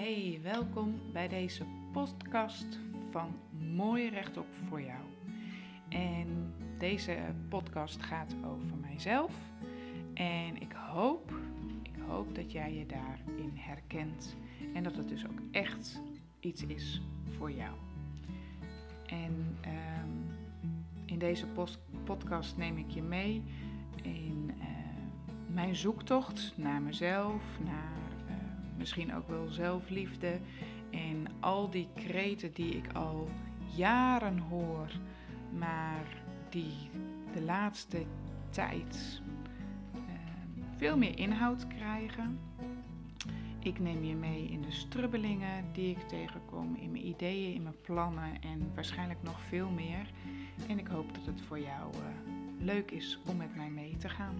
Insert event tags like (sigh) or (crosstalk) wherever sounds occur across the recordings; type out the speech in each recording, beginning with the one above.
Hey, welkom bij deze podcast van Mooi Rechtop voor jou. En deze podcast gaat over mijzelf. En ik hoop, ik hoop dat jij je daarin herkent en dat het dus ook echt iets is voor jou. En ehm, in deze podcast neem ik je mee in uh, mijn zoektocht naar mezelf, naar misschien ook wel zelfliefde en al die kreten die ik al jaren hoor, maar die de laatste tijd uh, veel meer inhoud krijgen. Ik neem je mee in de strubbelingen die ik tegenkom, in mijn ideeën, in mijn plannen en waarschijnlijk nog veel meer. En ik hoop dat het voor jou uh, leuk is om met mij mee te gaan.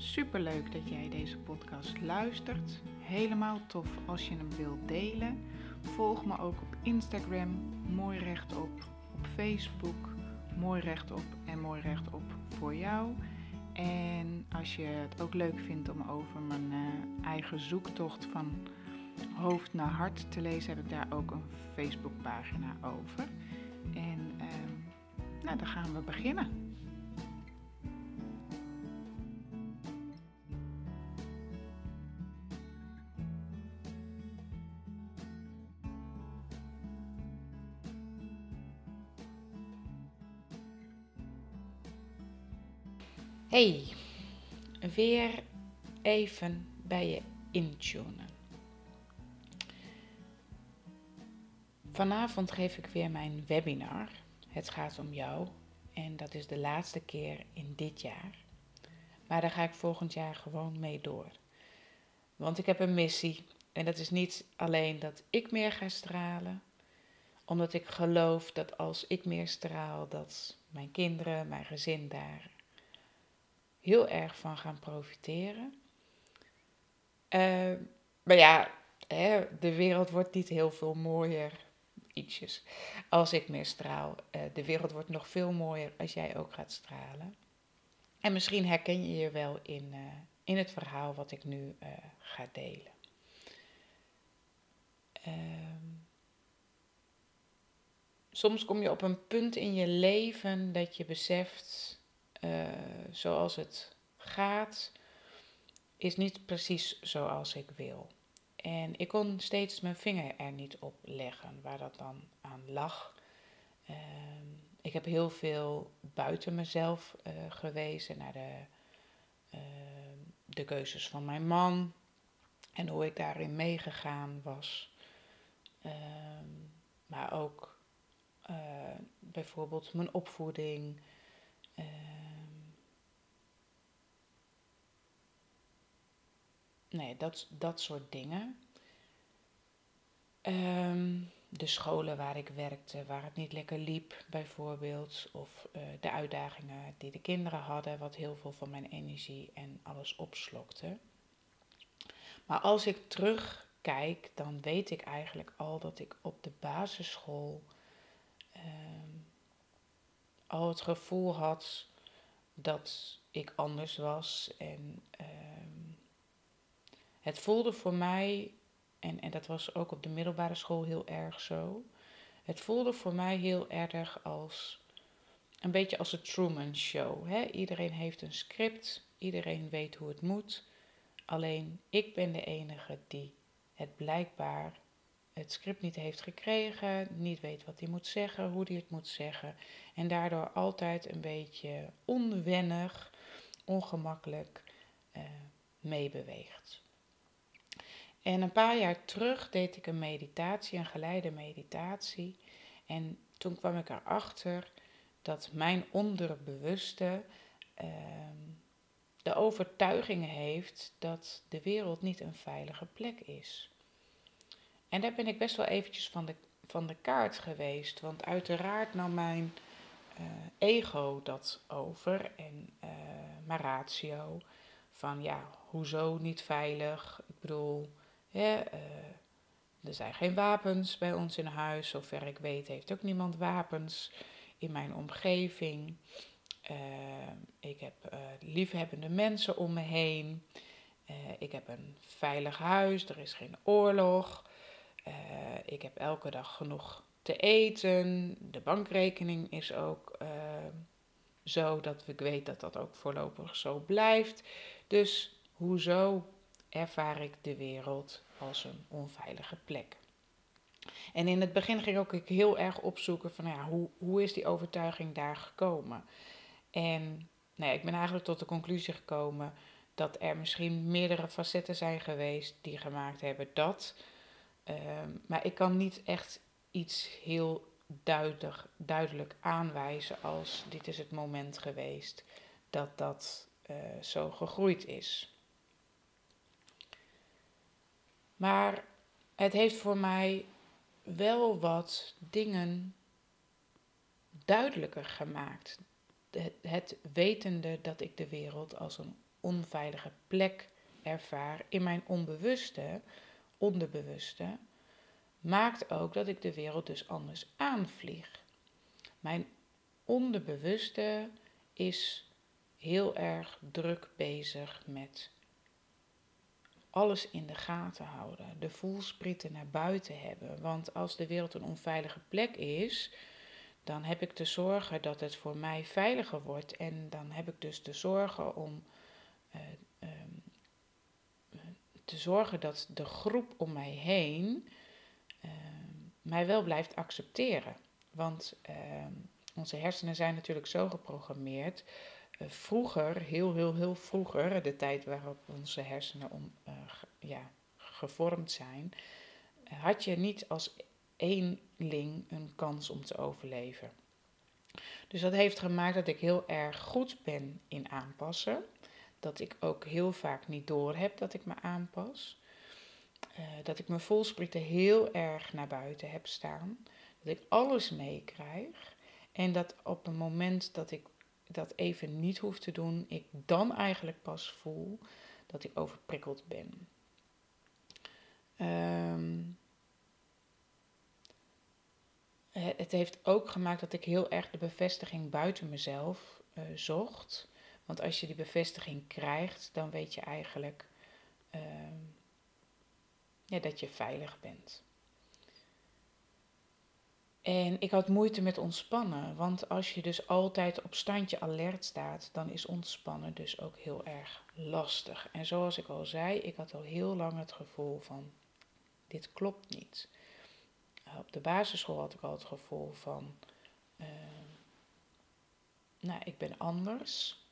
Super leuk dat jij deze podcast luistert. Helemaal tof als je hem wilt delen. Volg me ook op Instagram, mooi rechtop, op Facebook, mooi rechtop en mooi rechtop voor jou. En als je het ook leuk vindt om over mijn uh, eigen zoektocht van hoofd naar hart te lezen, heb ik daar ook een Facebookpagina over. En uh, nou, dan gaan we beginnen. Hey, weer even bij je intunen. Vanavond geef ik weer mijn webinar. Het gaat om jou en dat is de laatste keer in dit jaar. Maar daar ga ik volgend jaar gewoon mee door. Want ik heb een missie en dat is niet alleen dat ik meer ga stralen, omdat ik geloof dat als ik meer straal, dat mijn kinderen, mijn gezin daar heel erg van gaan profiteren. Uh, maar ja, hè, de wereld wordt niet heel veel mooier, ietsjes, als ik meer straal. Uh, de wereld wordt nog veel mooier als jij ook gaat stralen. En misschien herken je je wel in, uh, in het verhaal wat ik nu ga delen. Ehm, soms kom je op een punt in je leven dat je beseft uh, zoals het gaat, is niet precies zoals ik wil. En ik kon steeds mijn vinger er niet op leggen waar dat dan aan lag. Uh, ik heb heel veel buiten mezelf uh, gewezen naar de, ehm, de keuzes van mijn man en hoe ik daarin meegegaan was. Ehm, maar ook eh, bijvoorbeeld mijn opvoeding. Nee, dat, dat soort dingen. Um, de scholen waar ik werkte, waar het niet lekker liep, bijvoorbeeld. Of uh, de uitdagingen die de kinderen hadden, wat heel veel van mijn energie en alles opslokte. Maar als ik terugkijk, dan weet ik eigenlijk al dat ik op de basisschool um, al het gevoel had dat ik anders was en um, het voelde voor mij, en, en dat was ook op de middelbare school heel erg zo. Het voelde voor mij heel erg als een beetje als een Truman Show. Hè? Iedereen heeft een script, iedereen weet hoe het moet. Alleen ik ben de enige die het blijkbaar het script niet heeft gekregen, niet weet wat hij moet zeggen, hoe hij het moet zeggen. En daardoor altijd een beetje onwennig, ongemakkelijk uh, meebeweegt. En een paar jaar terug deed ik een meditatie, een geleide meditatie. En toen kwam ik erachter dat mijn onderbewuste uh, de overtuiging heeft dat de wereld niet een veilige plek is. En daar ben ik best wel eventjes van de, van de kaart geweest. Want uiteraard nam mijn uh, ego dat over en uh, mijn ratio. Van ja, hoezo niet veilig? Ik bedoel, uh, er zijn geen wapens bij ons in huis. Zover ik weet heeft ook niemand wapens in mijn omgeving. Uh, ik heb uh, liefhebbende mensen om me heen. ik heb een veilig huis. Er is geen oorlog. Eh, ik heb elke dag genoeg te eten. De bankrekening is ook zo dat ik weet dat dat ook voorlopig zo blijft. Dus hoezo ervaar ik de wereld als een onveilige plek? En in het begin ging ook ik heel erg opzoeken van nou ja, hoe, hoe is die overtuiging daar gekomen? En nou ja, ik ben eigenlijk tot de conclusie gekomen dat er misschien meerdere facetten zijn geweest die gemaakt hebben dat. Ehm, maar ik kan niet echt iets heel duidelijk, duidelijk aanwijzen als dit is het moment geweest dat dat uh, zo gegroeid is. Maar het heeft voor mij wel wat dingen duidelijker gemaakt. Het, wetende dat ik de wereld als een onveilige plek ervaar in mijn onbewuste, onderbewuste, maakt ook dat ik de wereld dus anders aanvlieg. Mijn onderbewuste is heel erg druk bezig met alles in de gaten houden, de voelsprieten naar buiten hebben. Want als de wereld een onveilige plek is, dan heb ik te zorgen dat het voor mij veiliger wordt. En dan heb ik dus te zorgen om uh, te zorgen dat de groep om mij heen uh, mij wel blijft accepteren. Want ehm, onze hersenen zijn natuurlijk zo geprogrammeerd. Vroeger, heel, heel, heel vroeger, de tijd waarop onze hersenen om, uh, ja, gevormd zijn, had je niet als eenling een kans om te overleven. Dus dat heeft gemaakt dat ik heel erg goed ben in aanpassen. Dat ik ook heel vaak niet door heb dat ik me aanpas. Uh, dat ik mijn volsprieten heel erg naar buiten heb staan. Dat ik alles meekrijg. En dat op een moment dat ik dat even niet hoef te doen, ik dan eigenlijk pas voel dat ik overprikkeld ben. Um, het heeft ook gemaakt dat ik heel erg de bevestiging buiten mezelf uh, zocht. Want als je die bevestiging krijgt, dan weet je eigenlijk uh, ja, dat je veilig bent. En ik had moeite met ontspannen, want als je dus altijd op standje alert staat, dan is ontspannen dus ook heel erg lastig. En zoals ik al zei, ik had al heel lang het gevoel van, dit klopt niet. Op de basisschool had ik al het gevoel van, uh, nou, ik ben anders.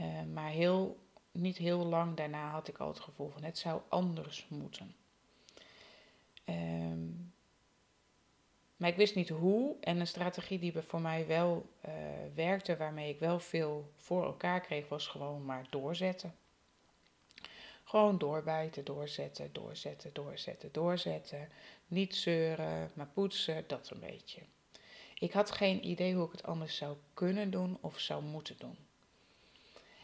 Uh, maar heel, niet heel lang daarna had ik al het gevoel van, het zou anders moeten. Um, maar ik wist niet hoe. En een strategie die voor mij wel uh, werkte, waarmee ik wel veel voor elkaar kreeg, was gewoon maar doorzetten. Gewoon doorbijten, doorzetten, doorzetten, doorzetten, doorzetten. Niet zeuren, maar poetsen, dat een beetje. Ik had geen idee hoe ik het anders zou kunnen doen of zou moeten doen.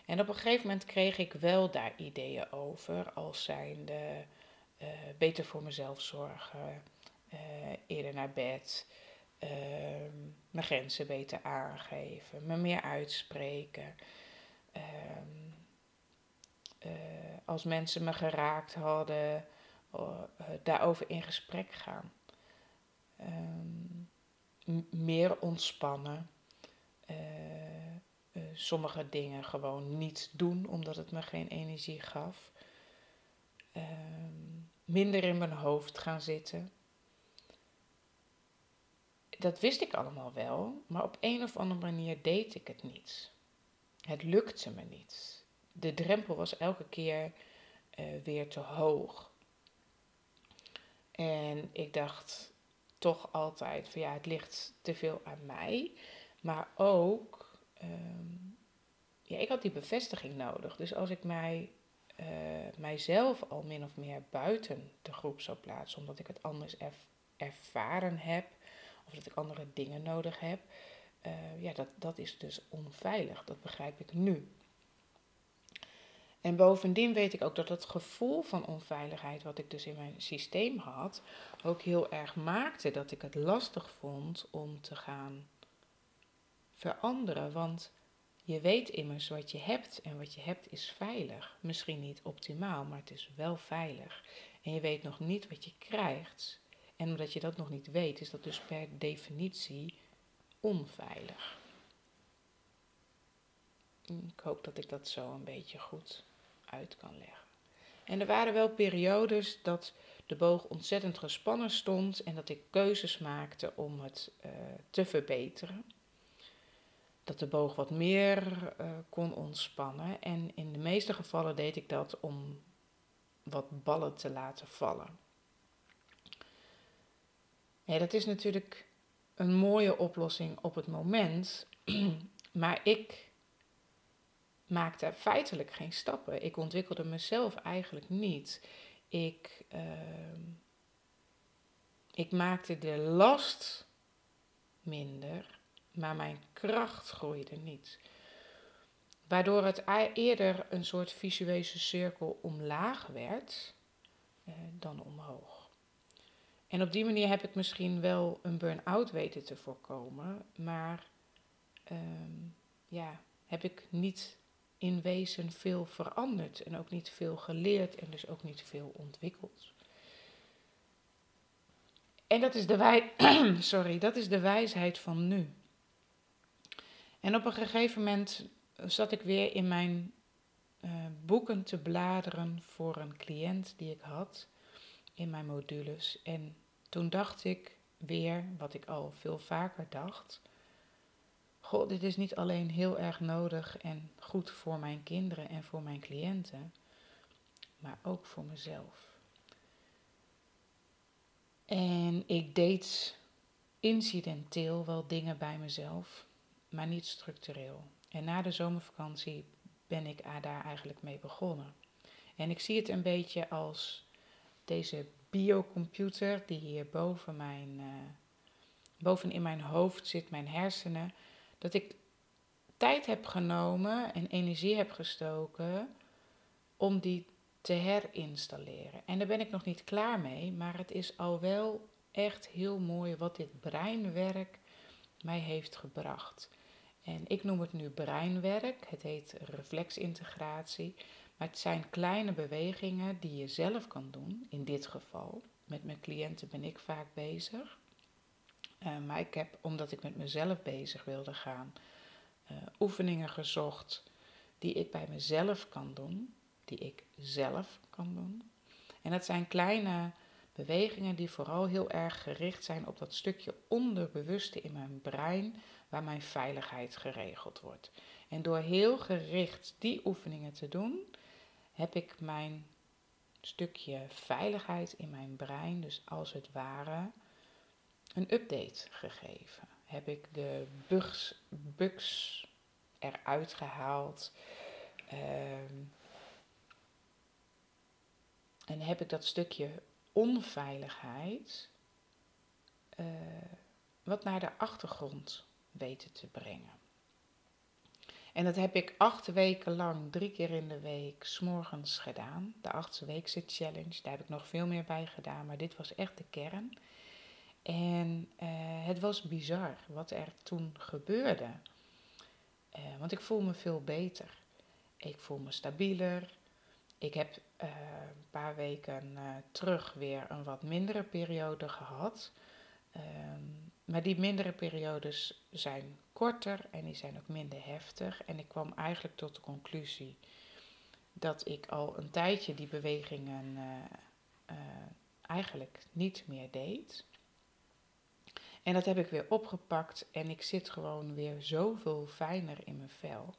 En op een gegeven moment kreeg ik wel daar ideeën over, als zijnde uh, beter voor mezelf zorgen, eerder naar bed, uh, mijn grenzen beter aangeven, me meer uitspreken. Ehm, eh, als mensen me geraakt hadden, uh, daarover in gesprek gaan. Um, meer ontspannen. sommige dingen gewoon niet doen omdat het me geen energie gaf. Minder in mijn hoofd gaan zitten dat wist ik allemaal wel, maar op een of andere manier deed ik het niet. Het lukte me niet. De drempel was elke keer uh, weer te hoog. En ik dacht toch altijd van ja, het ligt te veel aan mij. Maar ook, um, ja, ik had die bevestiging nodig. Dus als ik mij, uh, mijzelf al min of meer buiten de groep zou plaatsen, omdat ik het anders erv ervaren heb, of dat ik andere dingen nodig heb. Uh, ja, dat, dat is dus onveilig. Dat begrijp ik nu. En bovendien weet ik ook dat het gevoel van onveiligheid, wat ik dus in mijn systeem had, ook heel erg maakte dat ik het lastig vond om te gaan veranderen. Want Je weet immers wat je hebt en wat je hebt is veilig. Misschien niet optimaal, maar het is wel veilig. En je weet nog niet wat je krijgt. En omdat je dat nog niet weet, is dat dus per definitie onveilig. Ik hoop dat ik dat zo een beetje goed uit kan leggen. En er waren wel periodes dat de boog ontzettend gespannen stond en dat ik keuzes maakte om het uh, te verbeteren. Dat de boog wat meer uh, kon ontspannen. En in de meeste gevallen deed ik dat om wat ballen te laten vallen. Ja, dat is natuurlijk een mooie oplossing op het moment, (clears throat) maar ik maakte feitelijk geen stappen. Ik ontwikkelde mezelf eigenlijk niet. Ik, uh, ik maakte de last minder, maar mijn kracht groeide niet. Waardoor het eerder een soort visueuze cirkel omlaag werd uh, dan omhoog. En op die manier heb ik misschien wel een burn-out weten te voorkomen, maar uh, ja, heb ik niet in wezen veel veranderd en ook niet veel geleerd en dus ook niet veel ontwikkeld. En dat is de, wij (clears throat) Sorry, dat is de wijsheid van nu. En op een gegeven moment zat ik weer in mijn uh, boeken te bladeren voor een cliënt die ik had in mijn modules. En toen dacht ik weer, wat ik al veel vaker dacht, God, dit is niet alleen heel erg nodig en goed voor mijn kinderen en voor mijn cliënten, maar ook voor mezelf. En ik deed incidenteel wel dingen bij mezelf, maar niet structureel. En na de zomervakantie ben ik daar eigenlijk mee begonnen. En ik zie het een beetje als deze biocomputer die hier boven, mijn, boven in mijn hoofd zit, mijn hersenen dat ik tijd heb genomen en energie heb gestoken om die te herinstalleren. En daar ben ik nog niet klaar mee, maar het is al wel echt heel mooi wat dit breinwerk mij heeft gebracht. En ik noem het nu breinwerk, het heet reflexintegratie, maar het zijn kleine bewegingen die je zelf kan doen, in dit geval. Met mijn cliënten ben ik vaak bezig. Uh, maar ik heb, omdat ik met mezelf bezig wilde gaan, uh, oefeningen gezocht die ik bij mezelf kan doen, die ik zelf kan doen. En dat zijn kleine bewegingen die vooral heel erg gericht zijn op dat stukje onderbewuste in mijn brein waar mijn veiligheid geregeld wordt. En door heel gericht die oefeningen te doen, heb ik mijn stukje veiligheid in mijn brein, dus als het ware, een update gegeven. Heb ik de bugs, bugs eruit gehaald. Uh, en heb ik dat stukje onveiligheid uh, wat naar de achtergrond weten te brengen. En dat heb ik acht weken lang, drie keer in de week, s'morgens gedaan. De achtste weekse challenge, daar heb ik nog veel meer bij gedaan, maar dit was echt de kern. En uh, het was bizar wat er toen gebeurde. Uh, want ik voel me veel beter. Ik voel me stabieler. Ik heb uh, een paar weken terug weer een wat mindere periode gehad. Ehm, maar die mindere periodes zijn korter en die zijn ook minder heftig. En ik kwam eigenlijk tot de conclusie dat ik al een tijdje die bewegingen eigenlijk niet meer deed. En dat heb ik weer opgepakt en ik zit gewoon weer zoveel fijner in mijn vel.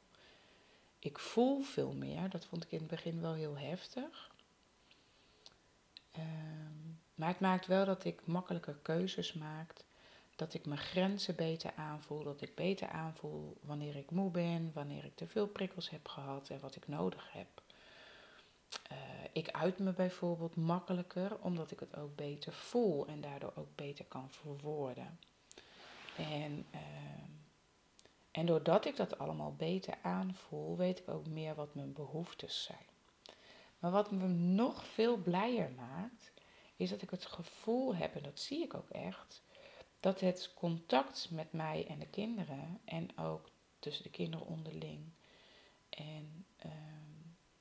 Ik voel veel meer, dat vond ik in het begin wel heel heftig. Um, maar het maakt wel dat ik makkelijker keuzes maak, dat ik mijn grenzen beter aanvoel, dat ik beter aanvoel wanneer ik moe ben, wanneer ik te veel prikkels heb gehad en wat ik nodig heb. Uh, ik uit me bijvoorbeeld makkelijker omdat ik het ook beter voel en daardoor ook beter kan verwoorden. En, uh, en doordat ik dat allemaal beter aanvoel, weet ik ook meer wat mijn behoeftes zijn. Maar wat me nog veel blijer maakt, is dat ik het gevoel heb, en dat zie ik ook echt, dat het contact met mij en de kinderen en ook tussen de kinderen onderling. En ehm,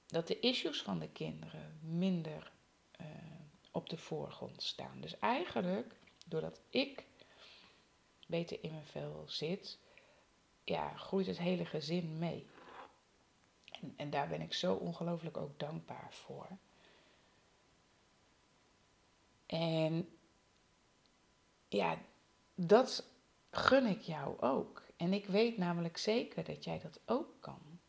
dat de issues van de kinderen minder uh, op de voorgrond staan. Dus eigenlijk, doordat ik beter in mijn vel zit, ja, groeit het hele gezin mee. En, en daar ben ik zo ongelooflijk ook dankbaar voor. En ja, dat gun ik jou ook. En ik weet namelijk zeker dat jij dat ook kan.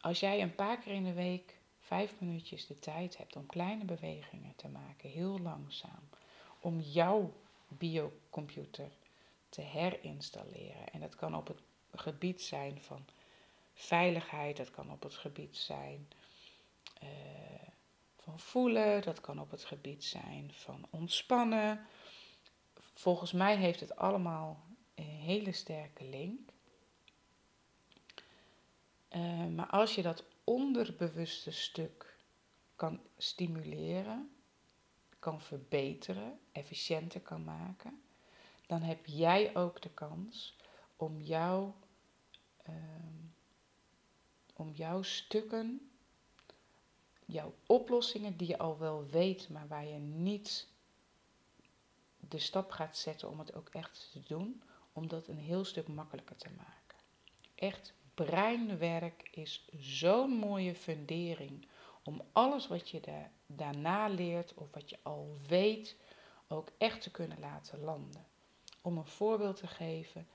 Als jij een paar keer in de week vijf minuutjes de tijd hebt om kleine bewegingen te maken, heel langzaam, om jouw biocomputer te herinstalleren. En dat kan op het gebied zijn van veiligheid, dat kan op het gebied zijn uh, van voelen, dat kan op het gebied zijn van ontspannen. Volgens mij heeft het allemaal een hele sterke link. Uh, maar als je dat onderbewuste stuk kan stimuleren, kan verbeteren, efficiënter kan maken, dan heb jij ook de kans om jouw, uh, om jouw stukken, jouw oplossingen die je al wel weet, maar waar je niet de stap gaat zetten om het ook echt te doen, om dat een heel stuk makkelijker te maken. Echt, breinwerk is zo'n mooie fundering om alles wat je da daarna leert of wat je al weet ook echt te kunnen laten landen. Om een voorbeeld te geven,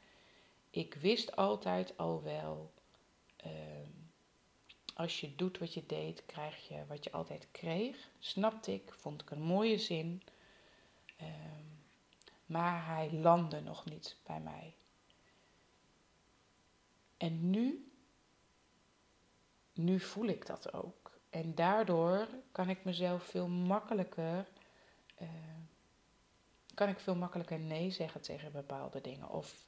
ik wist altijd al wel, uh, als je doet wat je deed, krijg je wat je altijd kreeg. Snapte ik, vond ik een mooie zin. Uh, maar hij landde nog niet bij mij. En nu, nu voel ik dat ook. En daardoor kan ik mezelf veel makkelijker, uh, kan ik veel makkelijker nee zeggen tegen bepaalde dingen. Of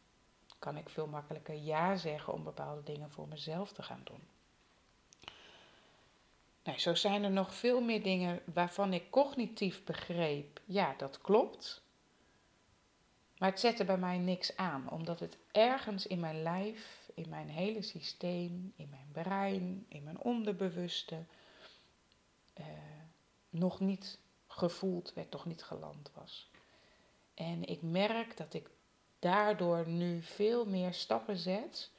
kan ik veel makkelijker ja zeggen om bepaalde dingen voor mezelf te gaan doen. Nou, zo zijn er nog veel meer dingen waarvan ik cognitief begreep, ja, dat klopt. Maar het zette bij mij niks aan, omdat het ergens in mijn lijf, in mijn hele systeem, in mijn brein, in mijn onderbewuste, uh, nog niet gevoeld werd, nog niet geland was. En ik merk dat ik daardoor nu veel meer stappen zet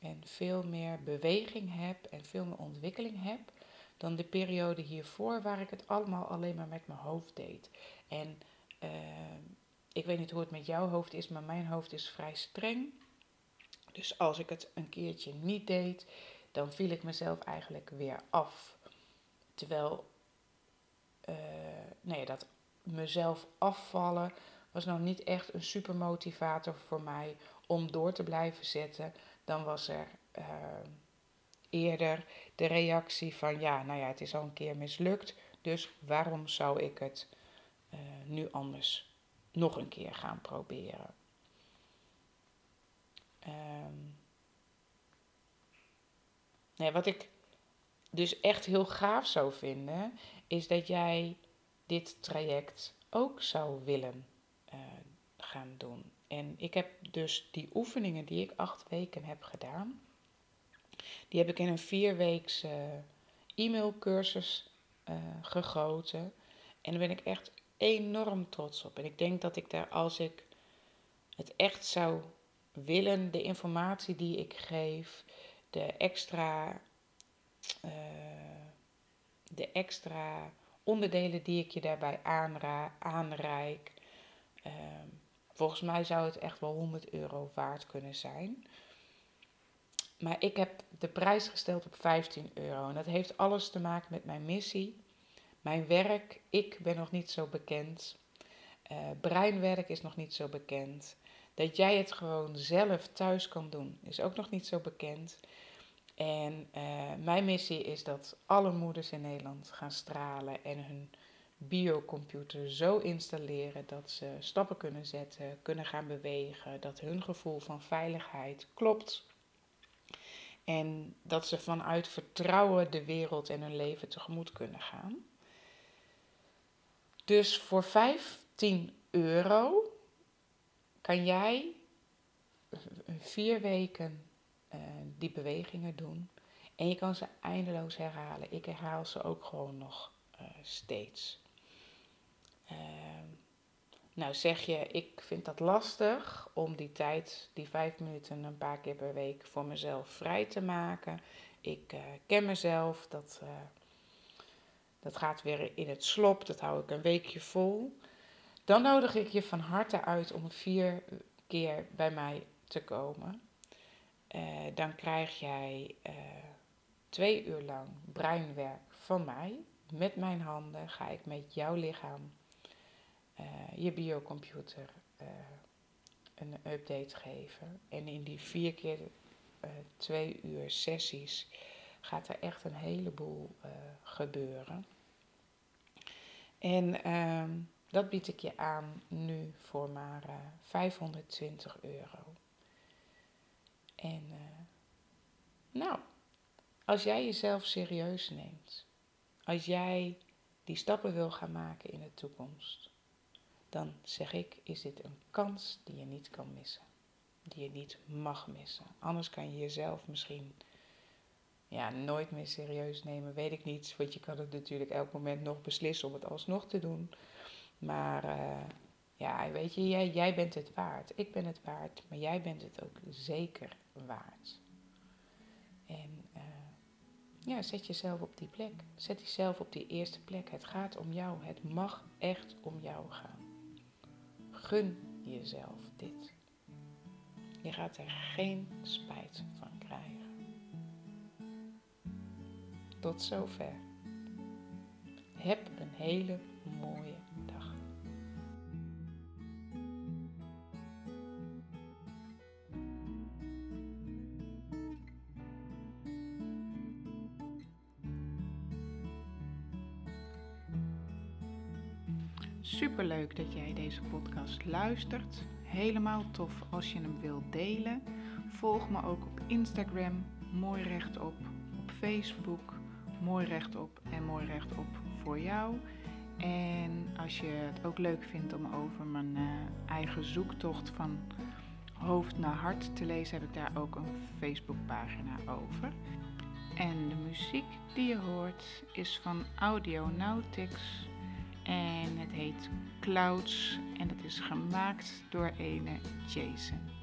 en veel meer beweging heb en veel meer ontwikkeling heb dan de periode hiervoor waar ik het allemaal alleen maar met mijn hoofd deed. En uh, ik weet niet hoe het met jouw hoofd is, maar mijn hoofd is vrij streng. Dus als ik het een keertje niet deed, dan viel ik mezelf eigenlijk weer af. Terwijl, uh, nee, dat mezelf afvallen was nou niet echt een super motivator voor mij om door te blijven zetten. Dan was er uh, eerder de reactie van ja, nou ja, het is al een keer mislukt, dus waarom zou ik het uh, nu anders nog een keer gaan proberen. Um, nee, wat ik dus echt heel gaaf zou vinden, is dat jij dit traject ook zou willen uh, gaan doen. En ik heb dus die oefeningen die ik acht weken heb gedaan, die heb ik in een vierweekse e-mailcursus uh, gegoten. En daar ben ik echt enorm trots op. En ik denk dat ik daar, als ik het echt zou willen, de informatie die ik geef, de extra, uh, de extra onderdelen die ik je daarbij aanra aanreik, uh, volgens mij zou het echt wel 100 euro waard kunnen zijn. Maar ik heb de prijs gesteld op 15 euro. En dat heeft alles te maken met mijn missie. Mijn werk, ik ben nog niet zo bekend. Uh, breinwerk is nog niet zo bekend. Dat jij het gewoon zelf thuis kan doen, is ook nog niet zo bekend. En uh, mijn missie is dat alle moeders in Nederland gaan stralen en hun biocomputer zo installeren dat ze stappen kunnen zetten, kunnen gaan bewegen, dat hun gevoel van veiligheid klopt. En dat ze vanuit vertrouwen de wereld en hun leven tegemoet kunnen gaan. Dus voor 15 euro kan jij vier weken uh, die bewegingen doen. En je kan ze eindeloos herhalen. Ik herhaal ze ook gewoon nog steeds. Ehm, nou zeg je, ik vind dat lastig om die tijd, die vijf minuten een paar keer per week voor mezelf vrij te maken. Ik uh, ken mezelf, dat, dat gaat weer in het slop, dat hou ik een weekje vol. Dan nodig ik je van harte uit om vier keer bij mij te komen. Uh, dan krijg jij twee uur lang breinwerk van mij. Met mijn handen ga ik met jouw lichaam uh, je biocomputer een update geven. En in die vier keer twee uur sessies gaat er echt een heleboel gebeuren. En ehm, dat bied ik je aan nu voor maar 520 euro. En nou, als jij jezelf serieus neemt, als jij die stappen wil gaan maken in de toekomst, dan zeg ik, is dit een kans die je niet kan missen. Die je niet mag missen. Anders kan je jezelf misschien ja, nooit meer serieus nemen, weet ik niet. Want je kan het natuurlijk elk moment nog beslissen om het alsnog te doen. Maar uh, ja, weet je, jij, jij bent het waard. Ik ben het waard, maar jij bent het ook zeker waard. En uh, ja, zet jezelf op die plek. Zet jezelf op die eerste plek. Het gaat om jou. Het mag echt om jou gaan. Gun jezelf dit. Je gaat er geen spijt van krijgen. Tot zover. Heb een hele mooie dag. Superleuk dat jij deze podcast luistert. Helemaal tof als je hem wilt delen. Volg me ook op Instagram, mooi rechtop, op Facebook, mooi rechtop en mooi rechtop voor jou. En als je het ook leuk vindt om over mijn uh, eigen zoektocht van hoofd naar hart te lezen, heb ik daar ook een Facebookpagina over. En de muziek die je hoort is van Audionautics en het heet Clouds en dat is gemaakt door ene Jason.